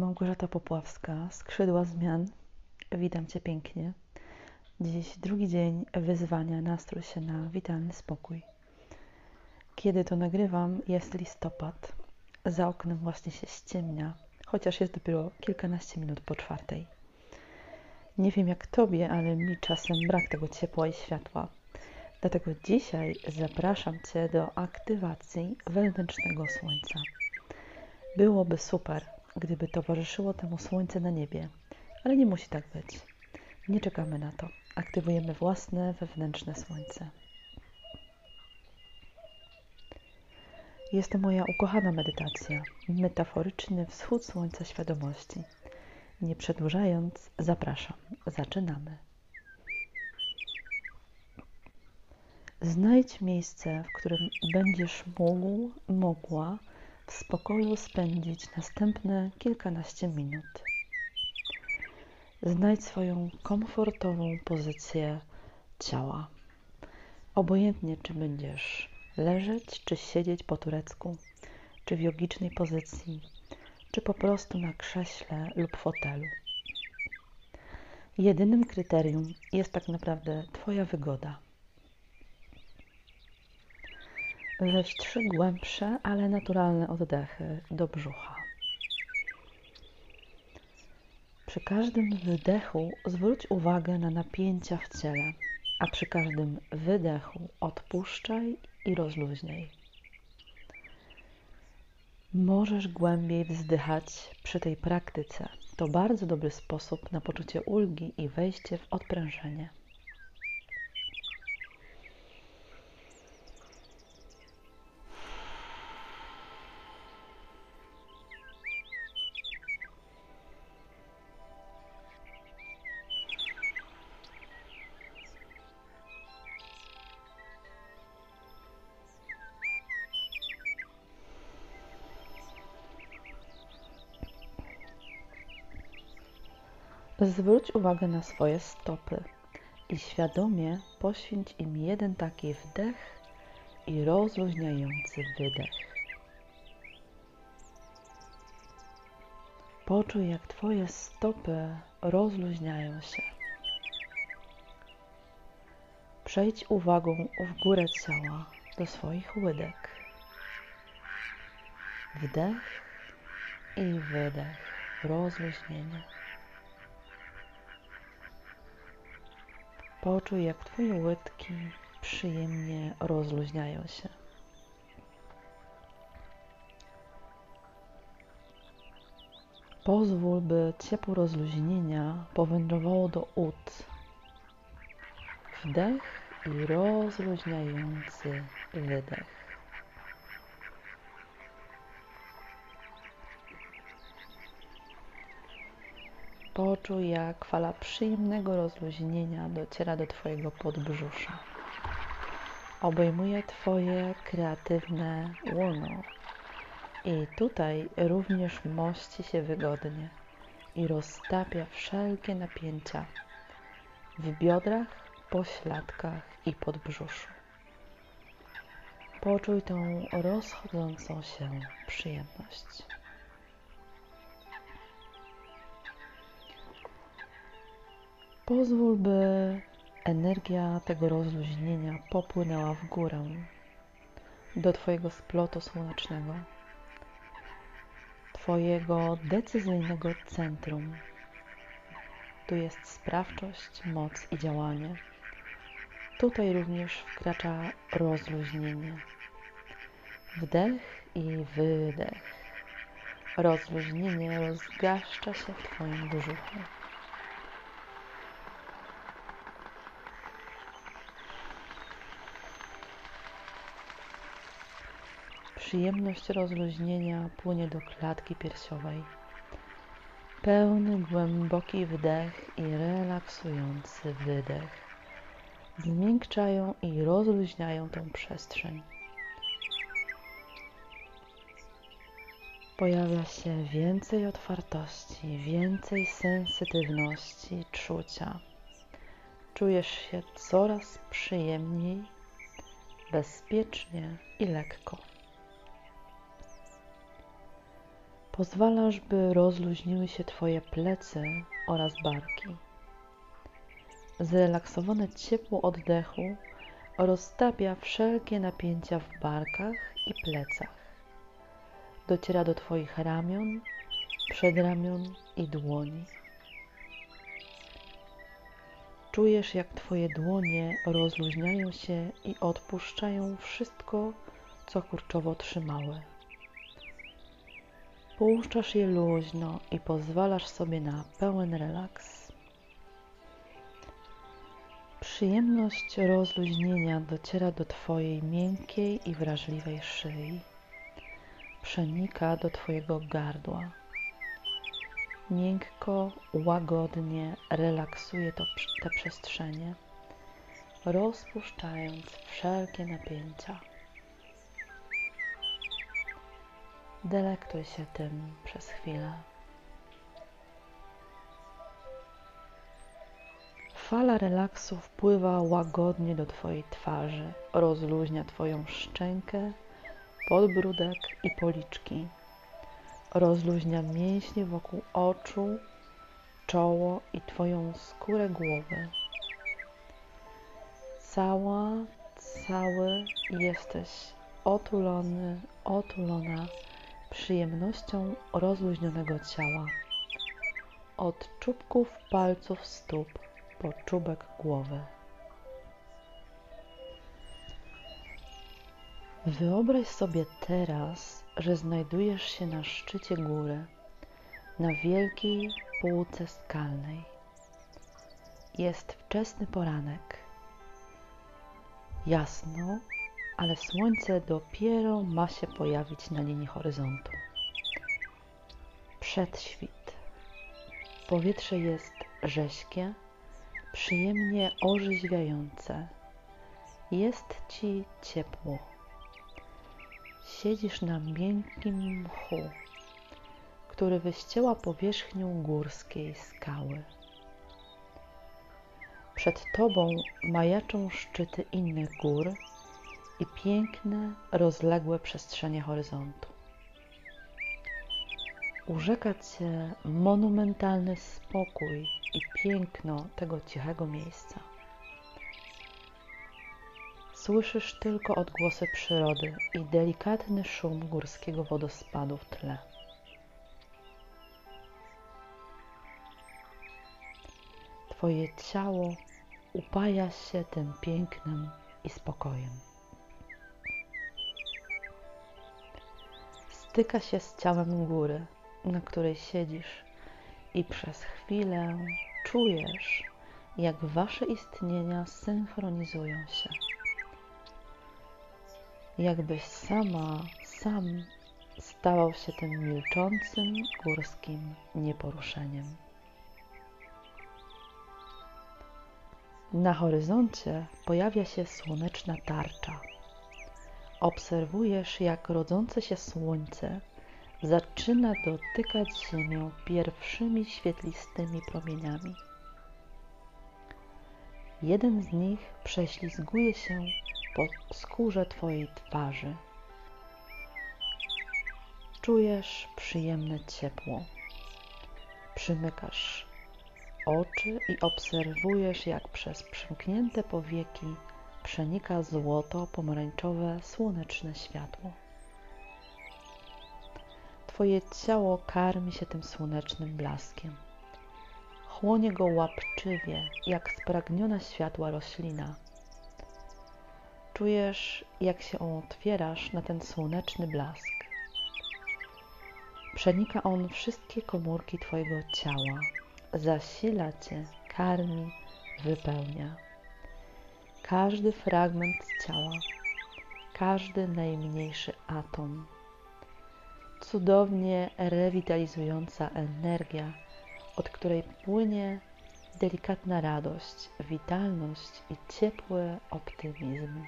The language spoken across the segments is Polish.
Małgorzata Popławska, Skrzydła Zmian. Witam Cię pięknie. Dziś drugi dzień wyzwania, nastrój się na witalny spokój. Kiedy to nagrywam, jest listopad. Za oknem właśnie się ściemnia, chociaż jest dopiero kilkanaście minut po czwartej. Nie wiem jak Tobie, ale mi czasem brak tego ciepła i światła. Dlatego dzisiaj zapraszam Cię do aktywacji wewnętrznego słońca. Byłoby super, gdyby towarzyszyło temu słońce na niebie, ale nie musi tak być. Nie czekamy na to. Aktywujemy własne wewnętrzne słońce. Jest to moja ukochana medytacja, metaforyczny wschód słońca świadomości. Nie przedłużając, zapraszam. Zaczynamy. Znajdź miejsce, w którym będziesz mógł, mogła w spokoju spędzić następne kilkanaście minut. Znajdź swoją komfortową pozycję ciała. Obojętnie, czy będziesz leżeć, czy siedzieć po turecku, czy w jogicznej pozycji, czy po prostu na krześle lub fotelu. Jedynym kryterium jest tak naprawdę Twoja wygoda. Weź trzy głębsze, ale naturalne oddechy do brzucha. Przy każdym wydechu zwróć uwagę na napięcia w ciele, a przy każdym wydechu odpuszczaj i rozluźnij. Możesz głębiej wzdychać przy tej praktyce. To bardzo dobry sposób na poczucie ulgi i wejście w odprężenie. Zwróć uwagę na swoje stopy i świadomie poświęć im jeden taki wdech i rozluźniający wydech. Poczuj, jak Twoje stopy rozluźniają się. Przejdź uwagą w górę ciała do swoich łydek. Wdech i wydech, rozluźnienie. Poczuj, jak Twoje łydki przyjemnie rozluźniają się. Pozwól, by ciepło rozluźnienia powędrowało do ud. Wdech i rozluźniający wydech. Poczuj, jak fala przyjemnego rozluźnienia dociera do Twojego podbrzusza. Obejmuje Twoje kreatywne łono. I tutaj również mości się wygodnie i roztapia wszelkie napięcia w biodrach, pośladkach i podbrzuszu. Poczuj tą rozchodzącą się przyjemność. Pozwól, by energia tego rozluźnienia popłynęła w górę do Twojego splotu słonecznego, Twojego decyzyjnego centrum. Tu jest sprawczość, moc i działanie. Tutaj również wkracza rozluźnienie. Wdech i wydech. Rozluźnienie rozgaszcza się w Twoim brzuchu. Przyjemność rozluźnienia płynie do klatki piersiowej. Pełny, głęboki wdech i relaksujący wydech zmiękczają i rozluźniają tę przestrzeń. Pojawia się więcej otwartości, więcej sensytywności, czucia. Czujesz się coraz przyjemniej, bezpiecznie i lekko. Pozwalasz, by rozluźniły się Twoje plecy oraz barki. Zrelaksowane ciepło oddechu roztapia wszelkie napięcia w barkach i plecach. Dociera do Twoich ramion, przedramion i dłoni. Czujesz, jak Twoje dłonie rozluźniają się i odpuszczają wszystko, co kurczowo trzymały. Puszczasz je luźno i pozwalasz sobie na pełen relaks. Przyjemność rozluźnienia dociera do Twojej miękkiej i wrażliwej szyi. Przenika do Twojego gardła. Miękko, łagodnie relaksuje to, te przestrzenie, rozpuszczając wszelkie napięcia. Delektuj się tym przez chwilę. Fala relaksu wpływa łagodnie do Twojej twarzy, rozluźnia Twoją szczękę, podbródek i policzki. Rozluźnia mięśnie wokół oczu, czoło i Twoją skórę głowy. Cała, cały jesteś otulony, otulona przyjemnością rozluźnionego ciała. Od czubków palców stóp po czubek głowy. Wyobraź sobie teraz, że znajdujesz się na szczycie góry, na wielkiej półce skalnej. Jest wczesny poranek. Jasno, ale słońce dopiero ma się pojawić na linii horyzontu. Przedświt. Powietrze jest rześkie, przyjemnie orzeźwiające. Jest ci ciepło. Siedzisz na miękkim mchu, który wyścięła powierzchnię górskiej skały. Przed tobą majaczą szczyty innych gór i piękne, rozległe przestrzenie horyzontu. Urzeka Cię monumentalny spokój i piękno tego cichego miejsca. Słyszysz tylko odgłosy przyrody i delikatny szum górskiego wodospadu w tle. Twoje ciało upaja się tym pięknem i spokojem. Styka się z ciałem góry, na której siedzisz, i przez chwilę czujesz, jak wasze istnienia synchronizują się jakbyś sama, sam stawał się tym milczącym górskim nieporuszeniem. Na horyzoncie pojawia się słoneczna tarcza. Obserwujesz, jak rodzące się słońce zaczyna dotykać Ziemię pierwszymi świetlistymi promieniami. Jeden z nich prześlizguje się po skórze Twojej twarzy. Czujesz przyjemne ciepło. Przymykasz oczy i obserwujesz, jak przez przymknięte powieki przenika złoto-pomarańczowe słoneczne światło. Twoje ciało karmi się tym słonecznym blaskiem. Chłonie go łapczywie, jak spragniona światła roślina Czujesz, jak się otwierasz na ten słoneczny blask. Przenika on wszystkie komórki Twojego ciała, zasila Cię, karmi, wypełnia. Każdy fragment ciała, każdy najmniejszy atom. Cudownie rewitalizująca energia, od której płynie delikatna radość, witalność i ciepły optymizm.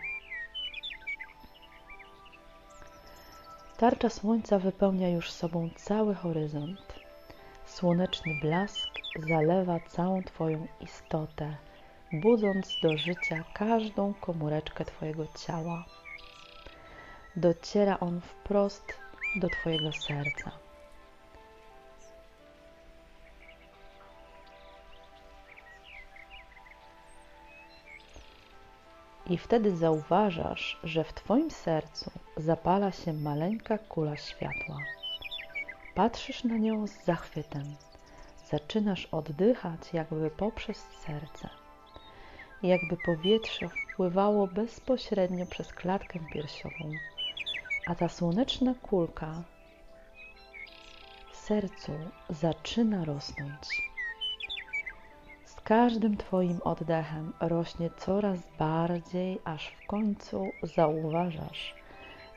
Tarcza słońca wypełnia już sobą cały horyzont. Słoneczny blask zalewa całą Twoją istotę, budząc do życia każdą komóreczkę Twojego ciała. Dociera on wprost do Twojego serca. I wtedy zauważasz, że w Twoim sercu zapala się maleńka kula światła. Patrzysz na nią z zachwytem. Zaczynasz oddychać jakby poprzez serce. Jakby powietrze wpływało bezpośrednio przez klatkę piersiową, a ta słoneczna kulka w sercu zaczyna rosnąć. Z każdym Twoim oddechem rośnie coraz bardziej, aż w końcu zauważasz,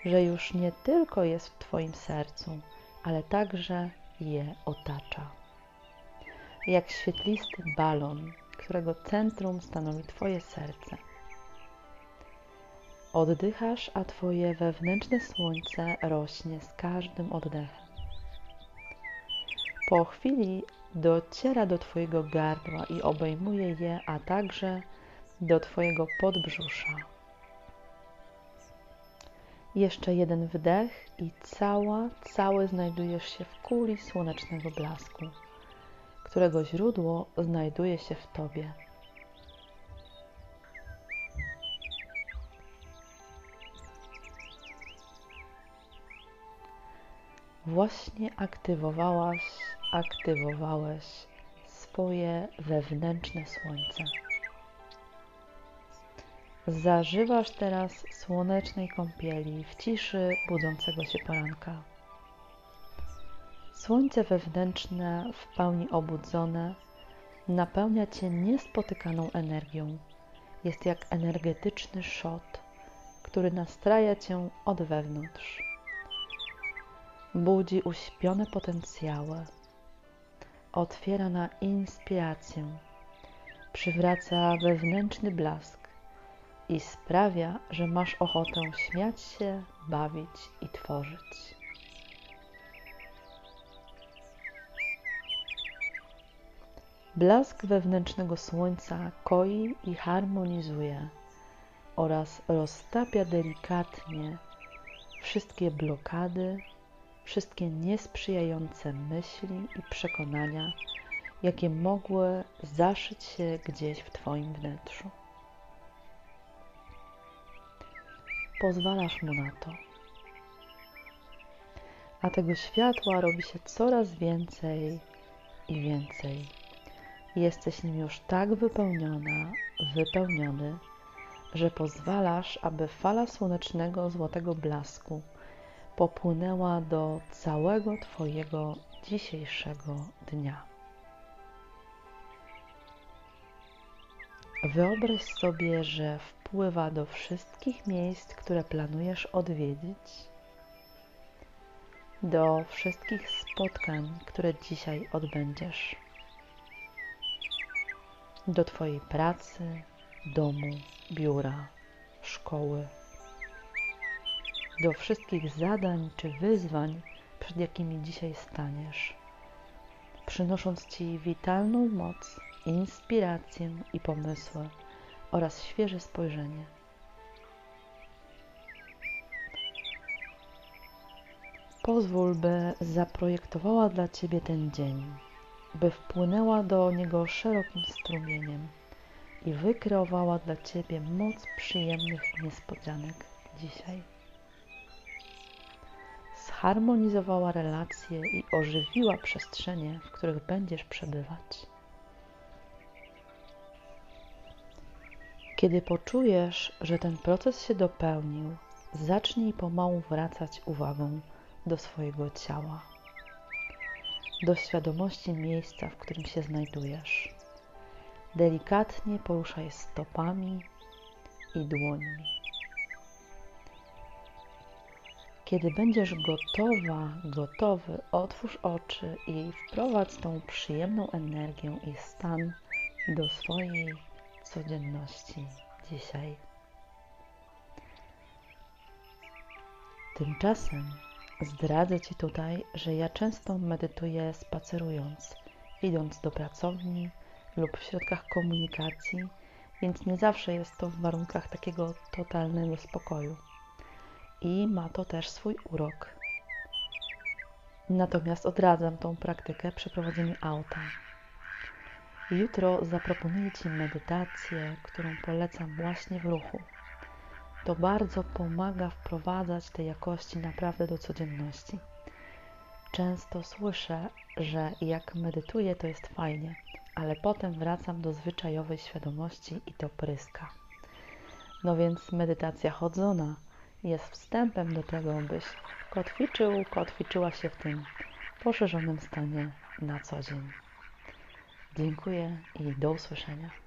że już nie tylko jest w Twoim sercu, ale także je otacza. Jak świetlisty balon, którego centrum stanowi Twoje serce. Oddychasz, a Twoje wewnętrzne słońce rośnie z każdym oddechem. Po chwili dociera do Twojego gardła i obejmuje je, a także do Twojego podbrzusza. Jeszcze jeden wdech i cała, cały znajdujesz się w kuli słonecznego blasku, którego źródło znajduje się w Tobie. Właśnie aktywowałaś, aktywowałeś swoje wewnętrzne słońce. Zażywasz teraz słonecznej kąpieli w ciszy budzącego się poranka. Słońce wewnętrzne, w pełni obudzone, napełnia cię niespotykaną energią. Jest jak energetyczny szot, który nastraja cię od wewnątrz. Budzi uśpione potencjały, otwiera na inspirację, przywraca wewnętrzny blask i sprawia, że masz ochotę śmiać się, bawić i tworzyć. Blask wewnętrznego słońca koi i harmonizuje oraz roztapia delikatnie wszystkie blokady, wszystkie niesprzyjające myśli i przekonania, jakie mogły zaszyć się gdzieś w Twoim wnętrzu. Pozwalasz mu na to. A tego światła robi się coraz więcej i więcej. Jesteś nim już tak wypełniona, wypełniony, że pozwalasz, aby fala słonecznego złotego blasku popłynęła do całego Twojego dzisiejszego dnia. Wyobraź sobie, że wpływa do wszystkich miejsc, które planujesz odwiedzić, do wszystkich spotkań, które dzisiaj odbędziesz, do Twojej pracy, domu, biura, szkoły. Do wszystkich zadań czy wyzwań, przed jakimi dzisiaj staniesz, przynosząc Ci witalną moc, inspirację i pomysły oraz świeże spojrzenie. Pozwól, by zaprojektowała dla Ciebie ten dzień, by wpłynęła do niego szerokim strumieniem i wykreowała dla Ciebie moc przyjemnych niespodzianek dzisiaj zharmonizowała relacje i ożywiła przestrzenie, w których będziesz przebywać. Kiedy poczujesz, że ten proces się dopełnił, zacznij pomału wracać uwagą do swojego ciała, do świadomości miejsca, w którym się znajdujesz. Delikatnie poruszaj stopami i dłońmi. Kiedy będziesz gotowa, gotowy, otwórz oczy i wprowadź tą przyjemną energię i stan do swojej codzienności dzisiaj. Tymczasem zdradzę Ci tutaj, że ja często medytuję spacerując, idąc do pracowni lub w środkach komunikacji, więc nie zawsze jest to w warunkach takiego totalnego spokoju i ma to też swój urok. Natomiast odradzam tą praktykę przy prowadzeniu auta. Jutro zaproponuję Ci medytację, którą polecam właśnie w ruchu. To bardzo pomaga wprowadzać te jakości naprawdę do codzienności. Często słyszę, że jak medytuję, to jest fajnie, ale potem wracam do zwyczajowej świadomości i to pryska. No więc medytacja chodzona jest wstępem do tego, byś kotwiczył, kotwiczyła się w tym poszerzonym stanie na co dzień. Dziękuję i do usłyszenia.